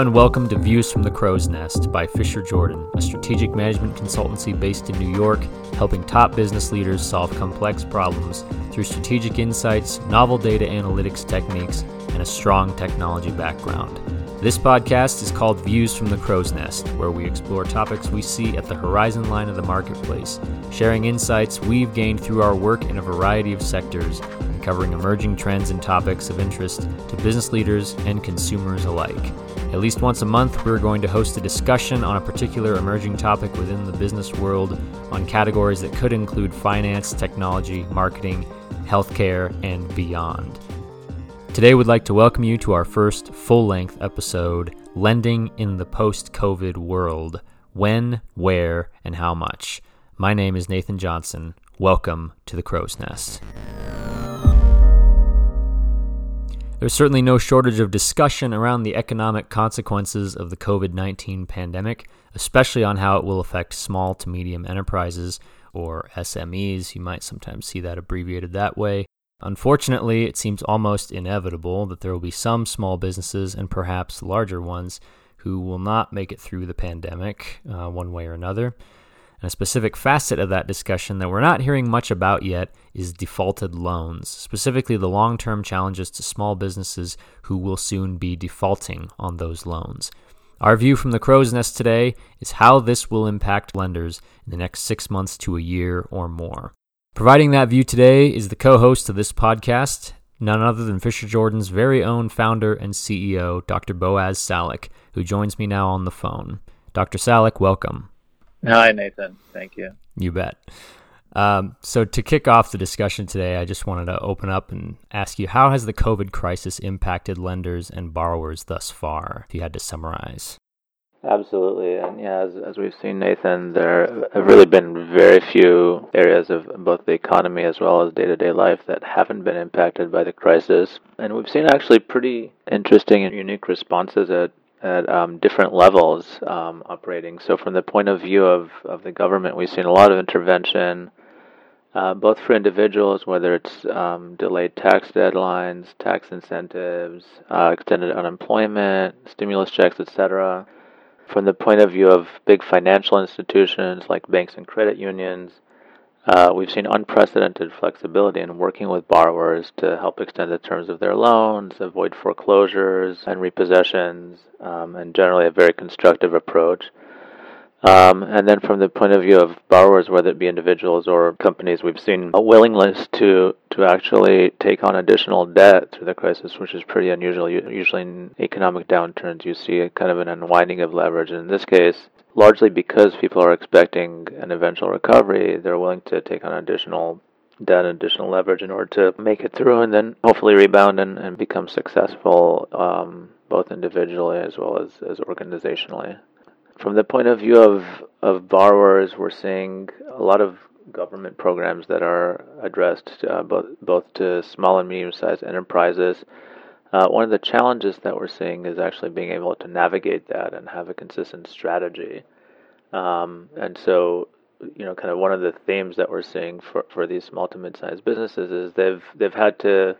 and welcome to Views from the Crow's Nest by Fischer Jordan, a strategic management consultancy based in New York, helping top business leaders solve complex problems through strategic insights, novel data analytics techniques, and a strong technology background. This podcast is called Views from the Crow's Nest, where we explore topics we see at the horizon line of the marketplace, sharing insights we've gained through our work in a variety of sectors, and covering emerging trends and topics of interest to business leaders and consumers alike. At least once a month, we're going to host a discussion on a particular emerging topic within the business world on categories that could include finance, technology, marketing, healthcare, and beyond. Today, we'd like to welcome you to our first full length episode Lending in the Post COVID World When, Where, and How Much. My name is Nathan Johnson. Welcome to the Crow's Nest. There's certainly no shortage of discussion around the economic consequences of the COVID 19 pandemic, especially on how it will affect small to medium enterprises, or SMEs. You might sometimes see that abbreviated that way. Unfortunately, it seems almost inevitable that there will be some small businesses and perhaps larger ones who will not make it through the pandemic uh, one way or another. And a specific facet of that discussion that we're not hearing much about yet is defaulted loans, specifically the long term challenges to small businesses who will soon be defaulting on those loans. Our view from the crow's nest today is how this will impact lenders in the next six months to a year or more. Providing that view today is the co host of this podcast, none other than Fischer Jordan's very own founder and CEO, Dr. Boaz Salik, who joins me now on the phone. Dr. Salik, welcome. Hi, Nathan. Thank you. You bet. Um, so, to kick off the discussion today, I just wanted to open up and ask you how has the COVID crisis impacted lenders and borrowers thus far, if you had to summarize? Absolutely, and yeah, as, as we've seen, Nathan, there have really been very few areas of both the economy as well as day-to-day life that haven't been impacted by the crisis, and we've seen actually pretty interesting and unique responses at at um, different levels um, operating. So, from the point of view of, of the government, we've seen a lot of intervention, uh, both for individuals, whether it's um, delayed tax deadlines, tax incentives, uh, extended unemployment, stimulus checks, etc from the point of view of big financial institutions like banks and credit unions, uh, we've seen unprecedented flexibility in working with borrowers to help extend the terms of their loans, avoid foreclosures and repossessions, um, and generally a very constructive approach. Um, and then from the point of view of borrowers, whether it be individuals or companies, we've seen a willingness to, to actually take on additional debt through the crisis, which is pretty unusual. Usually in economic downturns, you see a kind of an unwinding of leverage. And In this case, largely because people are expecting an eventual recovery, they're willing to take on additional debt additional leverage in order to make it through and then hopefully rebound and, and become successful um, both individually as well as, as organizationally. From the point of view of, of borrowers, we're seeing a lot of government programs that are addressed uh, both, both to small and medium sized enterprises. Uh, one of the challenges that we're seeing is actually being able to navigate that and have a consistent strategy. Um, and so, you know, kind of one of the themes that we're seeing for, for these small to mid-sized businesses is they've they've had to,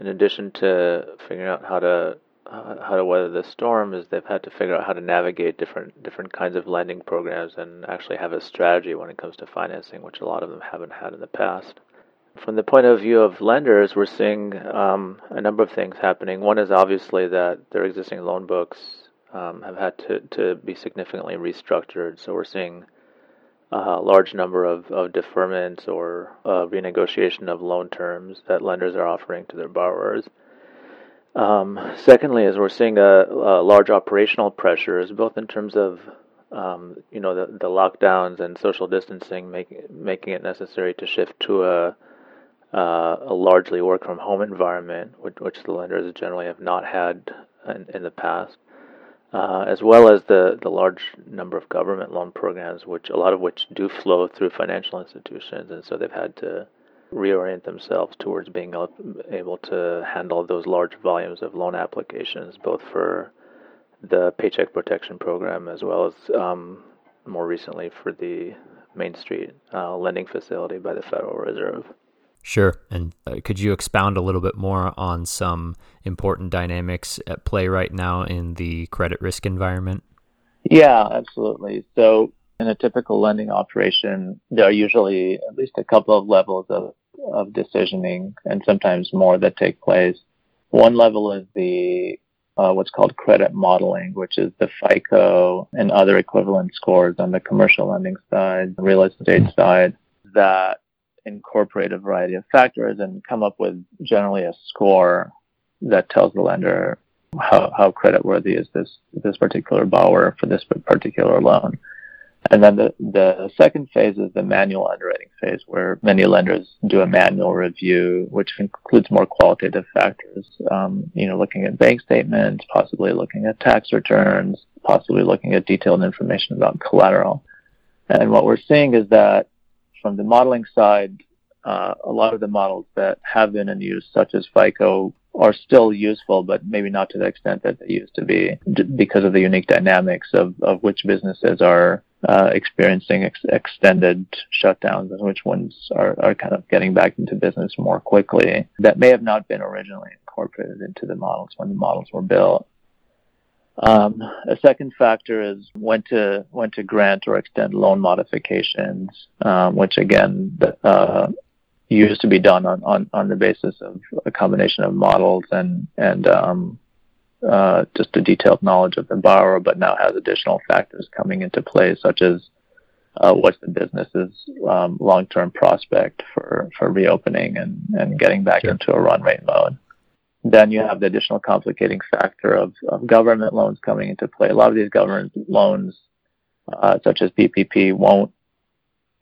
in addition to figuring out how to uh, how to weather the storm is they've had to figure out how to navigate different different kinds of lending programs and actually have a strategy when it comes to financing, which a lot of them haven't had in the past. From the point of view of lenders, we're seeing um, a number of things happening. One is obviously that their existing loan books um, have had to, to be significantly restructured. So we're seeing a large number of, of deferments or uh, renegotiation of loan terms that lenders are offering to their borrowers. Um, secondly, as we're seeing a, a, large operational pressures, both in terms of um, you know the, the lockdowns and social distancing, making making it necessary to shift to a uh, a largely work from home environment, which, which, the lenders generally have not had in, in the past, uh, as well as the, the large number of government loan programs, which a lot of which do flow through financial institutions, and so they've had to reorient themselves towards being able to handle those large volumes of loan applications, both for the Paycheck Protection Program as well as um, more recently for the Main Street uh, lending facility by the Federal Reserve. Sure. And uh, could you expound a little bit more on some important dynamics at play right now in the credit risk environment? Yeah, absolutely. So, in a typical lending operation, there are usually at least a couple of levels of, of decisioning and sometimes more that take place. One level is the uh, what's called credit modeling, which is the FICO and other equivalent scores on the commercial lending side, real estate side, that incorporate a variety of factors and come up with generally a score that tells the lender how, how creditworthy is this this particular borrower for this particular loan. And then the, the second phase is the manual underwriting phase, where many lenders do a manual review, which includes more qualitative factors. Um, you know, looking at bank statements, possibly looking at tax returns, possibly looking at detailed information about collateral. And what we're seeing is that from the modeling side, uh, a lot of the models that have been in use, such as FICO, are still useful, but maybe not to the extent that they used to be because of the unique dynamics of, of which businesses are uh, experiencing ex- extended shutdowns and which ones are, are kind of getting back into business more quickly that may have not been originally incorporated into the models when the models were built. Um, a second factor is when to when to grant or extend loan modifications, um, which again uh, used to be done on, on, on the basis of a combination of models and and um, uh, just a detailed knowledge of the borrower, but now has additional factors coming into play, such as uh, what's the business's um, long-term prospect for, for reopening and, and getting back sure. into a run rate mode. Then you have the additional complicating factor of, of government loans coming into play. A lot of these government loans, uh, such as PPP, won't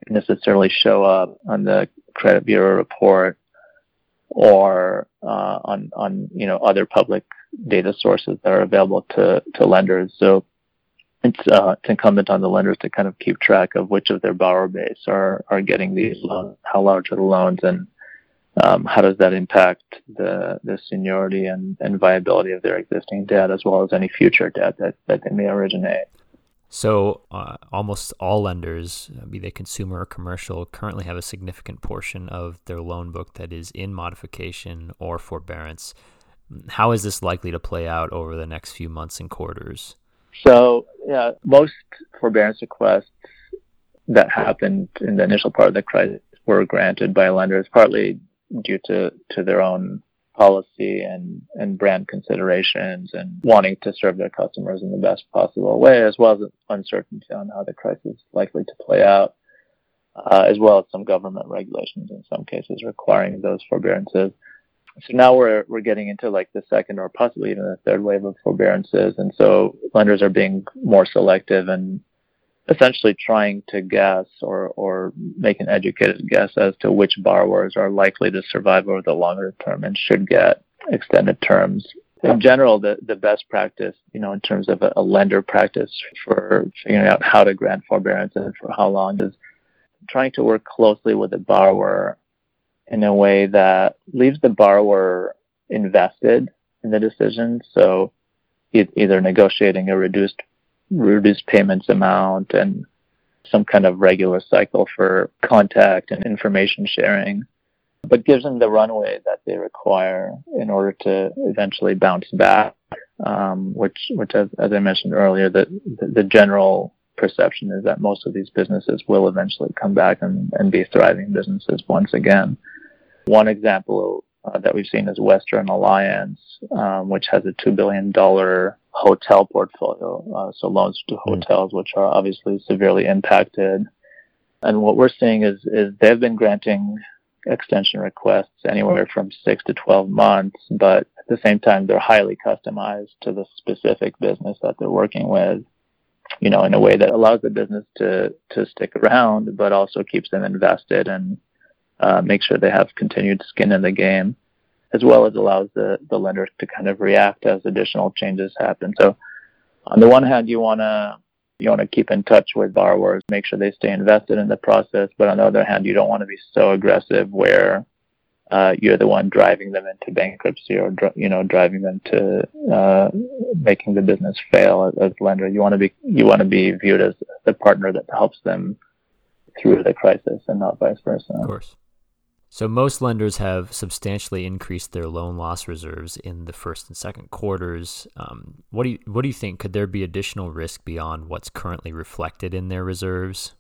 necessarily show up on the credit bureau report or uh, on on you know other public data sources that are available to to lenders. So it's, uh, it's incumbent on the lenders to kind of keep track of which of their borrower base are are getting these loans, how large are the loans, and um, how does that impact the, the seniority and, and viability of their existing debt as well as any future debt that, that they may originate? So, uh, almost all lenders, uh, be they consumer or commercial, currently have a significant portion of their loan book that is in modification or forbearance. How is this likely to play out over the next few months and quarters? So, yeah, most forbearance requests that happened in the initial part of the crisis were granted by lenders, partly due to, to their own policy and, and brand considerations and wanting to serve their customers in the best possible way, as well as uncertainty on how the crisis is likely to play out, uh, as well as some government regulations in some cases requiring those forbearances. So now we're we're getting into like the second or possibly even the third wave of forbearances, and so lenders are being more selective and essentially trying to guess or, or make an educated guess as to which borrowers are likely to survive over the longer term and should get extended terms. In general, the, the best practice, you know, in terms of a, a lender practice for figuring out how to grant forbearance and for how long is trying to work closely with the borrower in a way that leaves the borrower invested in the decision. So either negotiating a reduced reduced payments amount and some kind of regular cycle for contact and information sharing, but gives them the runway that they require in order to eventually bounce back. Um, which, which as, as, I mentioned earlier, the, the, general perception is that most of these businesses will eventually come back and, and be thriving businesses once again. One example uh, that we've seen is Western Alliance, um, which has a $2 billion hotel portfolio, uh, so loans to hmm. hotels, which are obviously severely impacted. And what we're seeing is, is they've been granting extension requests anywhere from six to 12 months, but at the same time, they're highly customized to the specific business that they're working with, you know, in a way that allows the business to, to stick around, but also keeps them invested and uh, make sure they have continued skin in the game as well as allows the, the lenders to kind of react as additional changes happen. So on the one hand, you want to you want to keep in touch with borrowers, make sure they stay invested in the process. But on the other hand, you don't want to be so aggressive where uh, you're the one driving them into bankruptcy or you know driving them to uh, making the business fail as, as lender. You want to be you want to be viewed as the partner that helps them through the crisis and not vice versa. Of course. So most lenders have substantially increased their loan loss reserves in the first and second quarters. Um, what do you what do you think? Could there be additional risk beyond what's currently reflected in their reserves?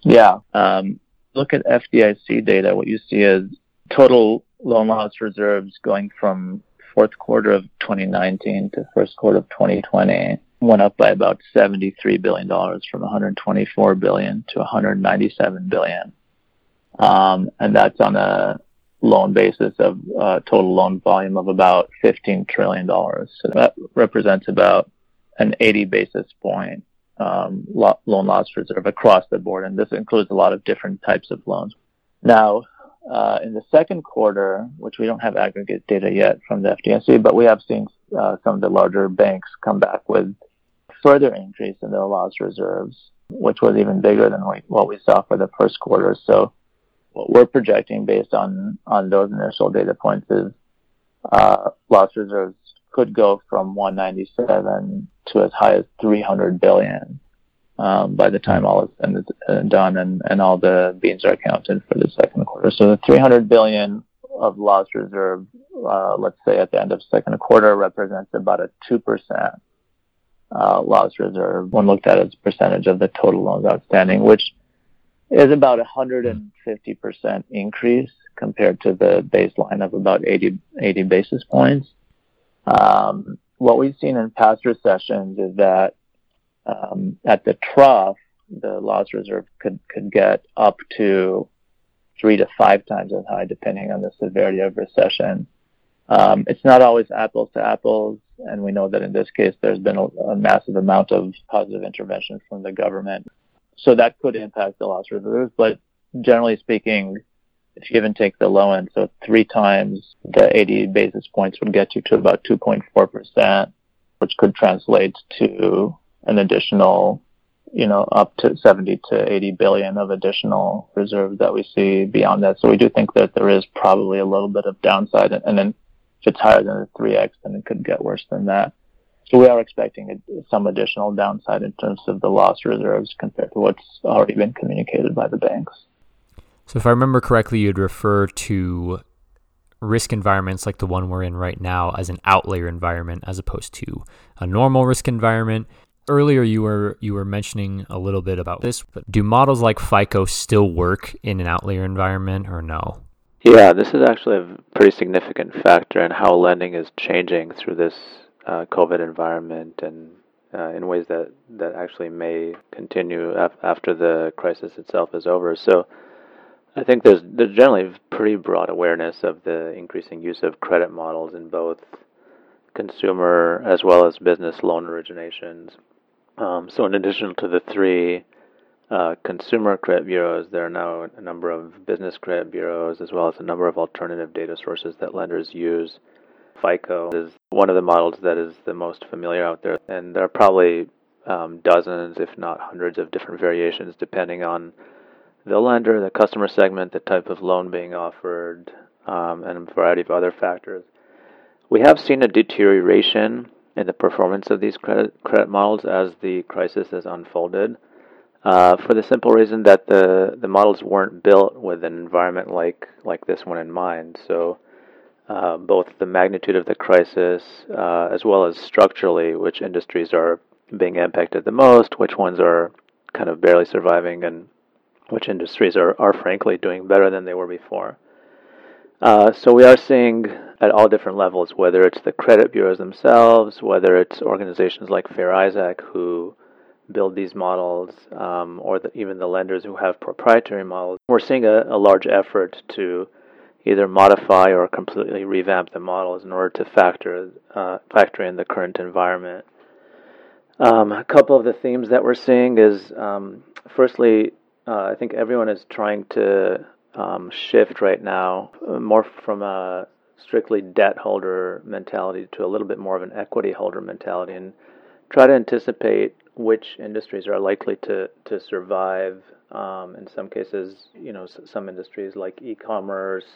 Yeah, um, look at FDIC data. What you see is total loan loss reserves going from fourth quarter of 2019 to first quarter of 2020 went up by about 73 billion dollars from 124 billion to 197 billion. Um, and that's on a loan basis of uh, total loan volume of about $15 trillion. So that represents about an 80 basis point um, lo- loan loss reserve across the board. And this includes a lot of different types of loans. Now, uh, in the second quarter, which we don't have aggregate data yet from the FDIC, but we have seen uh, some of the larger banks come back with further increase in their loss reserves, which was even bigger than what we saw for the first quarter. So what we're projecting based on on those initial data points is uh, loss reserves could go from 197 to as high as 300 billion um, by the time all is and done and, and all the beans are counted for the second quarter. So the 300 billion of loss reserve, uh, let's say at the end of second quarter, represents about a 2% uh, loss reserve when looked at as a percentage of the total loans outstanding, which is about a 150% increase compared to the baseline of about 80, 80 basis points. Um, what we've seen in past recessions is that um, at the trough, the loss reserve could, could get up to three to five times as high, depending on the severity of recession. Um, it's not always apples to apples, and we know that in this case, there's been a, a massive amount of positive intervention from the government so that could impact the loss reserves. But generally speaking, if you even take the low end, so three times the 80 basis points would get you to about 2.4%, which could translate to an additional, you know, up to 70 to 80 billion of additional reserves that we see beyond that. So we do think that there is probably a little bit of downside. And then if it's higher than the 3x, then it could get worse than that. So we are expecting some additional downside in terms of the loss reserves compared to what's already been communicated by the banks. So if I remember correctly, you'd refer to risk environments like the one we're in right now as an outlier environment as opposed to a normal risk environment. Earlier you were you were mentioning a little bit about this, but do models like FICO still work in an outlier environment or no? Yeah, this is actually a pretty significant factor in how lending is changing through this uh, COVID environment and uh, in ways that, that actually may continue af- after the crisis itself is over. So I think there's there's generally pretty broad awareness of the increasing use of credit models in both consumer as well as business loan originations. Um, so in addition to the three uh, consumer credit bureaus, there are now a number of business credit bureaus as well as a number of alternative data sources that lenders use FICO is one of the models that is the most familiar out there, and there are probably um, dozens, if not hundreds, of different variations depending on the lender, the customer segment, the type of loan being offered, um, and a variety of other factors. We have seen a deterioration in the performance of these credit credit models as the crisis has unfolded. Uh, for the simple reason that the, the models weren't built with an environment like like this one in mind. So uh, both the magnitude of the crisis uh, as well as structurally which industries are being impacted the most, which ones are kind of barely surviving, and which industries are, are frankly doing better than they were before. Uh, so we are seeing at all different levels, whether it's the credit bureaus themselves, whether it's organizations like Fair Isaac who build these models, um, or the, even the lenders who have proprietary models. We're seeing a, a large effort to either modify or completely revamp the models in order to factor uh, factor in the current environment. Um, a couple of the themes that we're seeing is, um, firstly, uh, I think everyone is trying to um, shift right now uh, more from a strictly debt holder mentality to a little bit more of an equity holder mentality and try to anticipate which industries are likely to, to survive. Um, in some cases, you know, some industries like e-commerce,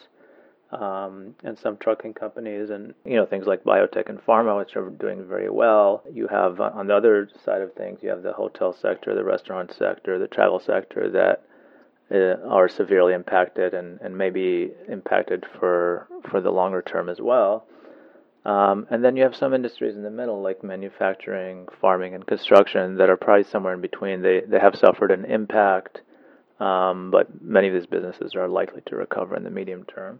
um, and some trucking companies, and you know things like biotech and pharma, which are doing very well. You have uh, on the other side of things, you have the hotel sector, the restaurant sector, the travel sector that uh, are severely impacted and, and maybe impacted for for the longer term as well. Um, and then you have some industries in the middle, like manufacturing, farming, and construction, that are probably somewhere in between. They they have suffered an impact, um, but many of these businesses are likely to recover in the medium term.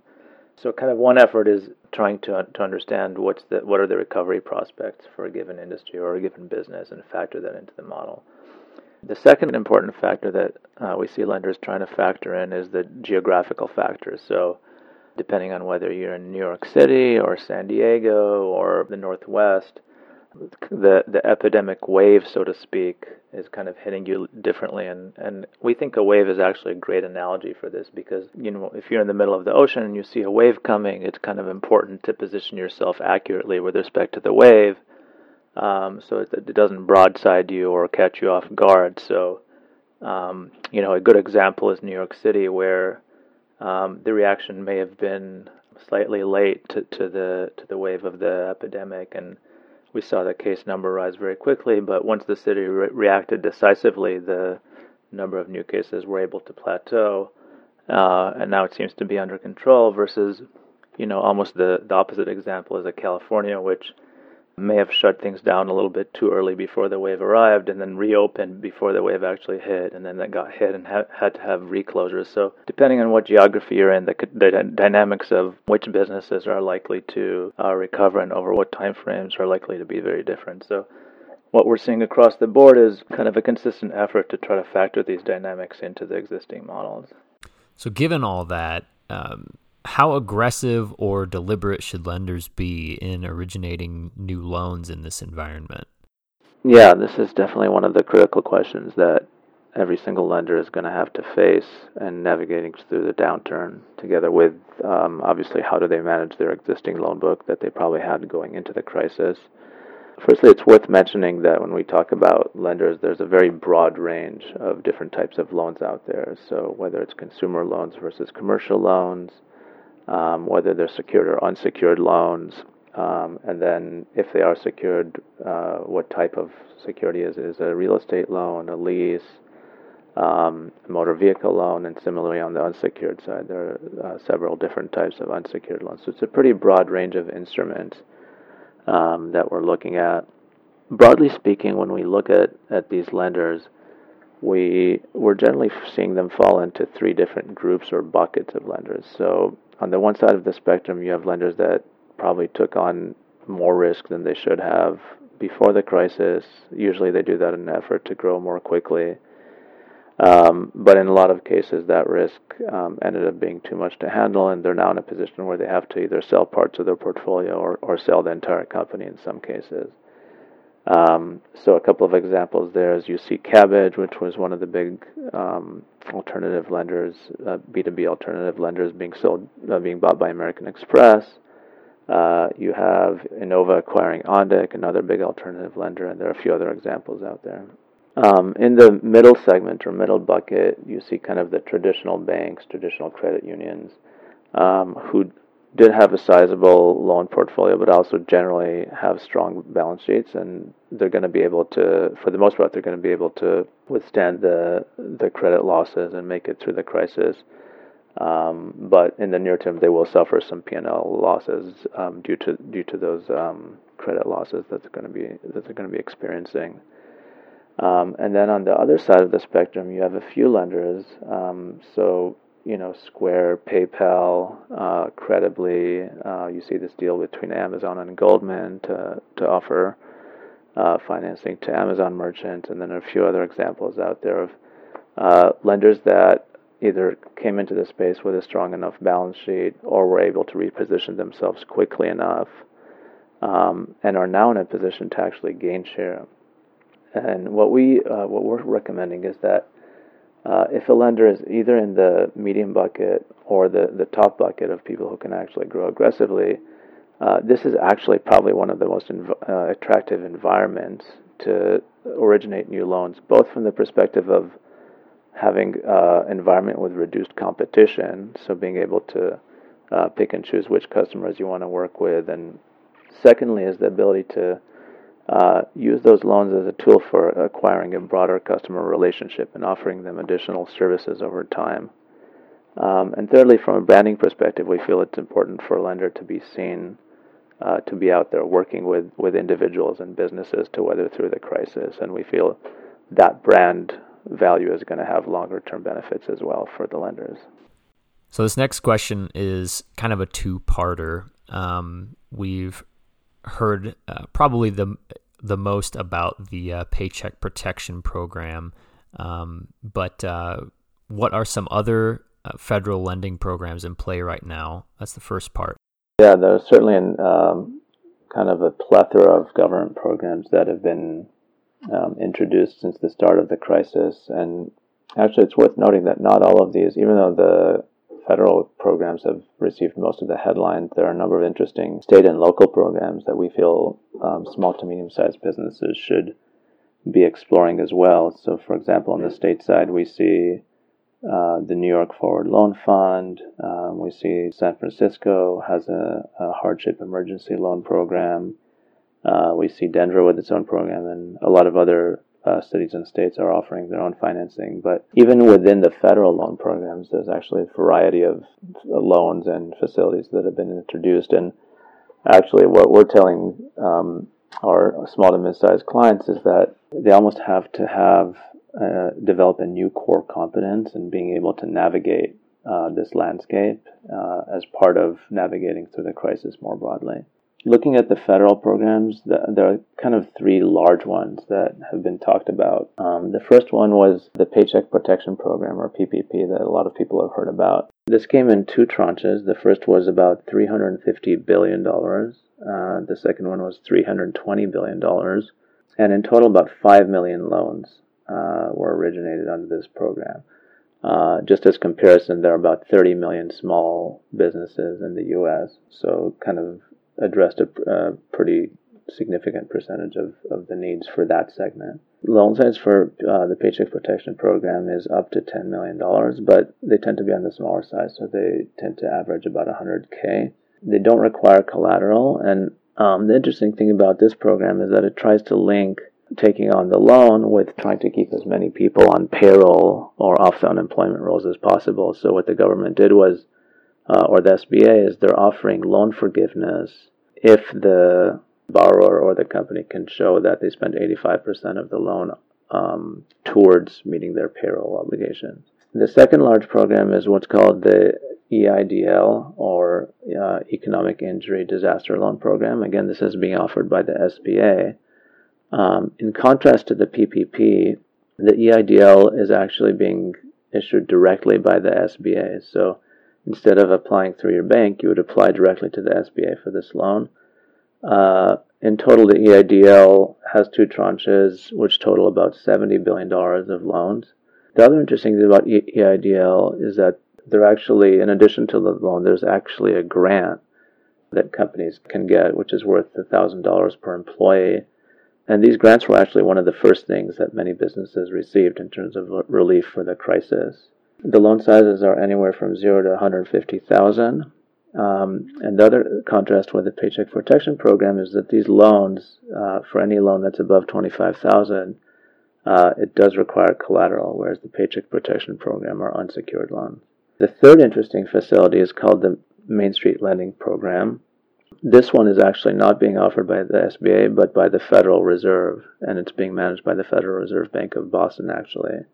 So, kind of one effort is trying to to understand what's the what are the recovery prospects for a given industry or a given business, and factor that into the model. The second important factor that uh, we see lenders trying to factor in is the geographical factors. So, depending on whether you're in New York City or San Diego or the Northwest, the the epidemic wave, so to speak, is kind of hitting you differently. And, and we think a wave is actually a great analogy for this because you know if you're in the middle of the ocean and you see a wave coming, it's kind of important to position yourself accurately with respect to the wave um, so it, it, doesn't broadside you or catch you off guard. So, um, you know, a good example is New York City, where um, the reaction may have been slightly late to, to the to the wave of the epidemic, and we saw the case number rise very quickly. But once the city re- reacted decisively, the number of new cases were able to plateau, uh, and now it seems to be under control. Versus, you know, almost the, the opposite example is a California, which may have shut things down a little bit too early before the wave arrived and then reopened before the wave actually hit and then that got hit and ha- had to have reclosures. So depending on what geography you're in the, the dynamics of which businesses are likely to uh, recover and over what time frames are likely to be very different. So what we're seeing across the board is kind of a consistent effort to try to factor these dynamics into the existing models. So given all that um, how aggressive or deliberate should lenders be in originating new loans in this environment? Yeah, this is definitely one of the critical questions that every single lender is going to have to face and navigating through the downturn together with um, obviously how do they manage their existing loan book that they probably had going into the crisis. Firstly, it's worth mentioning that when we talk about lenders, there's a very broad range of different types of loans out there. So, whether it's consumer loans versus commercial loans, um, whether they're secured or unsecured loans, um, and then if they are secured, uh, what type of security is is a real estate loan, a lease, um, a motor vehicle loan, and similarly on the unsecured side, there are uh, several different types of unsecured loans. So it's a pretty broad range of instruments um, that we're looking at. Broadly speaking, when we look at, at these lenders, we we're generally seeing them fall into three different groups or buckets of lenders. So on the one side of the spectrum, you have lenders that probably took on more risk than they should have before the crisis. Usually, they do that in an effort to grow more quickly. Um, but in a lot of cases, that risk um, ended up being too much to handle, and they're now in a position where they have to either sell parts of their portfolio or, or sell the entire company in some cases. Um, so a couple of examples there is you see Kabbage, which was one of the big um, alternative lenders, uh, B2B alternative lenders being sold, uh, being bought by American Express. Uh, you have Enova acquiring OnDeck, another big alternative lender, and there are a few other examples out there. Um, in the middle segment or middle bucket, you see kind of the traditional banks, traditional credit unions, um, who did have a sizable loan portfolio, but also generally have strong balance sheets, and they're going to be able to, for the most part, they're going to be able to withstand the the credit losses and make it through the crisis. Um, but in the near term, they will suffer some P&L losses um, due to due to those um, credit losses that they're going to be that they're going to be experiencing. Um, and then on the other side of the spectrum, you have a few lenders. Um, so you know, Square, PayPal, uh, credibly. Uh, you see this deal between Amazon and Goldman to to offer uh, financing to Amazon merchants, and then a few other examples out there of uh, lenders that either came into the space with a strong enough balance sheet or were able to reposition themselves quickly enough, um, and are now in a position to actually gain share. And what we uh, what we're recommending is that uh, if a lender is either in the medium bucket or the, the top bucket of people who can actually grow aggressively, uh, this is actually probably one of the most inv- uh, attractive environments to originate new loans, both from the perspective of having an uh, environment with reduced competition, so being able to uh, pick and choose which customers you want to work with, and secondly is the ability to uh, use those loans as a tool for acquiring a broader customer relationship and offering them additional services over time. Um, and thirdly, from a branding perspective, we feel it's important for a lender to be seen, uh, to be out there working with, with individuals and businesses to weather through the crisis. And we feel that brand value is going to have longer term benefits as well for the lenders. So, this next question is kind of a two parter. Um, we've heard uh, probably the the most about the uh, Paycheck Protection Program, um, but uh, what are some other uh, federal lending programs in play right now? That's the first part. Yeah, there's certainly an, um, kind of a plethora of government programs that have been um, introduced since the start of the crisis. And actually, it's worth noting that not all of these, even though the federal programs have received most of the headlines, there are a number of interesting state and local programs that we feel um, small to medium sized businesses should be exploring as well. So, for example, on the state side, we see uh, the New York Forward Loan Fund. Um, we see San Francisco has a, a hardship emergency loan program. Uh, we see Denver with its own program, and a lot of other uh, cities and states are offering their own financing. But even within the federal loan programs, there's actually a variety of loans and facilities that have been introduced. And actually, what we're telling um, our small to mid-sized clients is that they almost have to have uh, develop a new core competence in being able to navigate uh, this landscape uh, as part of navigating through the crisis more broadly. Looking at the federal programs, the, there are kind of three large ones that have been talked about. Um, the first one was the Paycheck Protection Program, or PPP, that a lot of people have heard about. This came in two tranches. The first was about $350 billion. Uh, the second one was $320 billion. And in total, about 5 million loans uh, were originated under this program. Uh, just as comparison, there are about 30 million small businesses in the U.S., so kind of addressed a, a pretty significant percentage of, of the needs for that segment. Loan size for uh, the Paycheck Protection Program is up to $10 million, but they tend to be on the smaller side, so they tend to average about 100K. They don't require collateral, and um, the interesting thing about this program is that it tries to link taking on the loan with trying to keep as many people on payroll or off the unemployment rolls as possible. So what the government did was, uh, or the SBA is, they're offering loan forgiveness if the borrower or the company can show that they spend 85% of the loan um, towards meeting their payroll obligations. The second large program is what's called the EIDL or uh, Economic Injury Disaster Loan Program. Again, this is being offered by the SBA. Um, in contrast to the PPP, the EIDL is actually being issued directly by the SBA. So instead of applying through your bank, you would apply directly to the SBA for this loan. Uh, in total, the EIDL has two tranches, which total about $70 billion of loans. The other interesting thing about EIDL is that there actually, in addition to the loan, there's actually a grant that companies can get, which is worth $1,000 per employee and these grants were actually one of the first things that many businesses received in terms of relief for the crisis. The loan sizes are anywhere from zero to 150,000. Um, and the other contrast with the Paycheck Protection Program is that these loans, uh, for any loan that's above 25,000, uh, it does require collateral, whereas the Paycheck Protection Program are unsecured loans. The third interesting facility is called the Main Street Lending Program. This one is actually not being offered by the SBA, but by the Federal Reserve, and it's being managed by the Federal Reserve Bank of Boston, actually.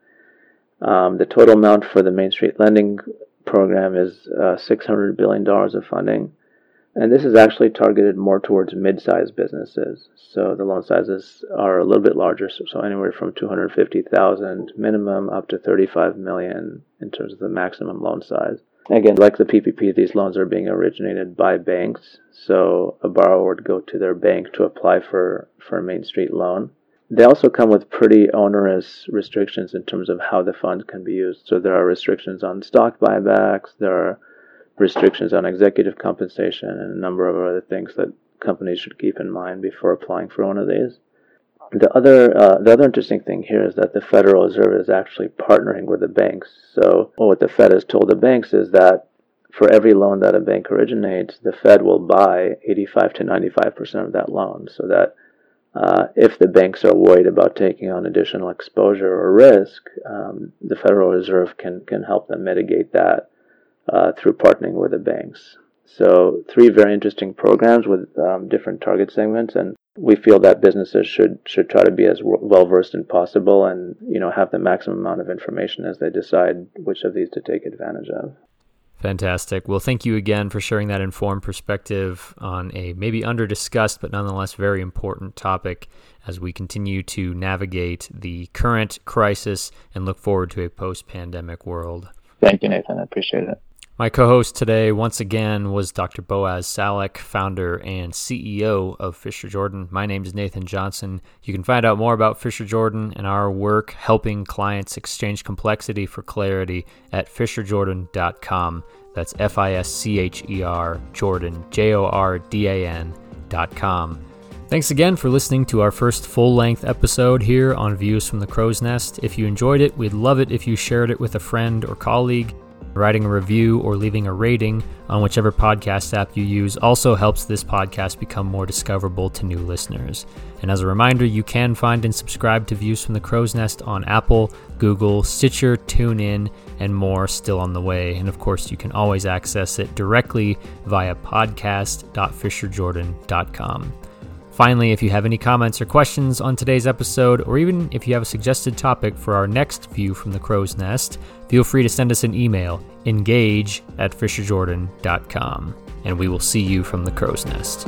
Um, the total amount for the Main Street Lending Program is uh, $600 billion of funding, and this is actually targeted more towards mid-sized businesses. So the loan sizes are a little bit larger, so anywhere from 250,000 minimum up to 35 million in terms of the maximum loan size. Again, like the PPP, these loans are being originated by banks. So a borrower would go to their bank to apply for, for a Main Street loan. They also come with pretty onerous restrictions in terms of how the funds can be used. So there are restrictions on stock buybacks, there are restrictions on executive compensation, and a number of other things that companies should keep in mind before applying for one of these. The other, uh, the other interesting thing here is that the Federal Reserve is actually partnering with the banks. So what the Fed has told the banks is that for every loan that a bank originates, the Fed will buy 85 to 95 percent of that loan, so that uh, if the banks are worried about taking on additional exposure or risk, um, the Federal Reserve can, can help them mitigate that uh, through partnering with the banks. So, three very interesting programs with um, different target segments, and we feel that businesses should should try to be as well versed as possible, and you know have the maximum amount of information as they decide which of these to take advantage of. Fantastic. Well, thank you again for sharing that informed perspective on a maybe under discussed but nonetheless very important topic as we continue to navigate the current crisis and look forward to a post pandemic world. Thank you, Nathan. I appreciate it. My co host today, once again, was Dr. Boaz Salik, founder and CEO of Fischer Jordan. My name is Nathan Johnson. You can find out more about Fischer Jordan and our work helping clients exchange complexity for clarity at fischerjordan.com. That's F I S C H E R Jordan, J O R D A N.com. Thanks again for listening to our first full length episode here on Views from the Crow's Nest. If you enjoyed it, we'd love it if you shared it with a friend or colleague. Writing a review or leaving a rating on whichever podcast app you use also helps this podcast become more discoverable to new listeners. And as a reminder, you can find and subscribe to Views from the Crow's Nest on Apple, Google, Stitcher, TuneIn, and more still on the way. And of course, you can always access it directly via podcast.fischerjordan.com. Finally, if you have any comments or questions on today's episode, or even if you have a suggested topic for our next View from the Crow's Nest, feel free to send us an email, engage at fischerjordan.com, and we will see you from the crow's nest.